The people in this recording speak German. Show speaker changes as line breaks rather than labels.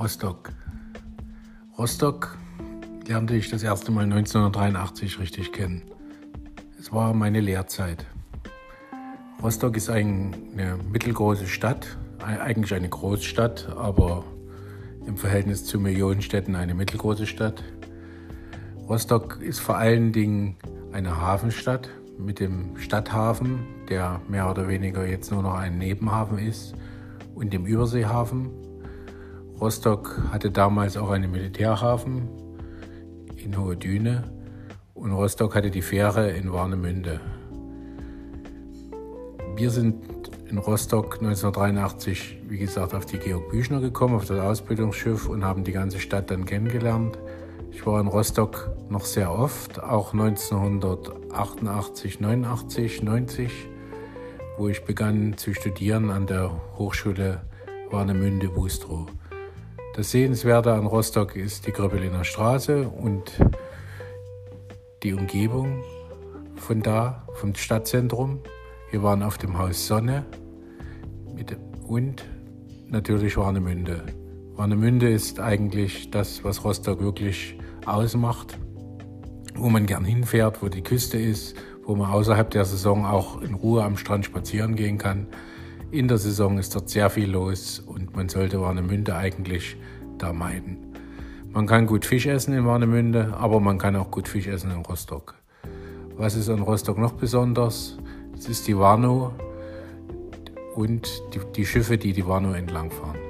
Rostock. Rostock lernte ich das erste Mal 1983 richtig kennen. Es war meine Lehrzeit. Rostock ist eine mittelgroße Stadt, eigentlich eine Großstadt, aber im Verhältnis zu Millionenstädten eine mittelgroße Stadt. Rostock ist vor allen Dingen eine Hafenstadt mit dem Stadthafen, der mehr oder weniger jetzt nur noch ein Nebenhafen ist, und dem Überseehafen. Rostock hatte damals auch einen Militärhafen in Hohe Düne und Rostock hatte die Fähre in Warnemünde. Wir sind in Rostock 1983, wie gesagt, auf die Georg Büchner gekommen, auf das Ausbildungsschiff und haben die ganze Stadt dann kennengelernt. Ich war in Rostock noch sehr oft, auch 1988, 89, 90, wo ich begann zu studieren an der Hochschule Warnemünde-Bustrow. Das Sehenswerte an Rostock ist die Gröbeliner Straße und die Umgebung von da, vom Stadtzentrum. Wir waren auf dem Haus Sonne und natürlich Warnemünde. Warnemünde ist eigentlich das, was Rostock wirklich ausmacht, wo man gern hinfährt, wo die Küste ist, wo man außerhalb der Saison auch in Ruhe am Strand spazieren gehen kann. In der Saison ist dort sehr viel los und man sollte Warnemünde eigentlich da meiden. Man kann gut Fisch essen in Warnemünde, aber man kann auch gut Fisch essen in Rostock. Was ist an Rostock noch besonders? Es ist die Warnow und die, die Schiffe, die die Warnow entlangfahren.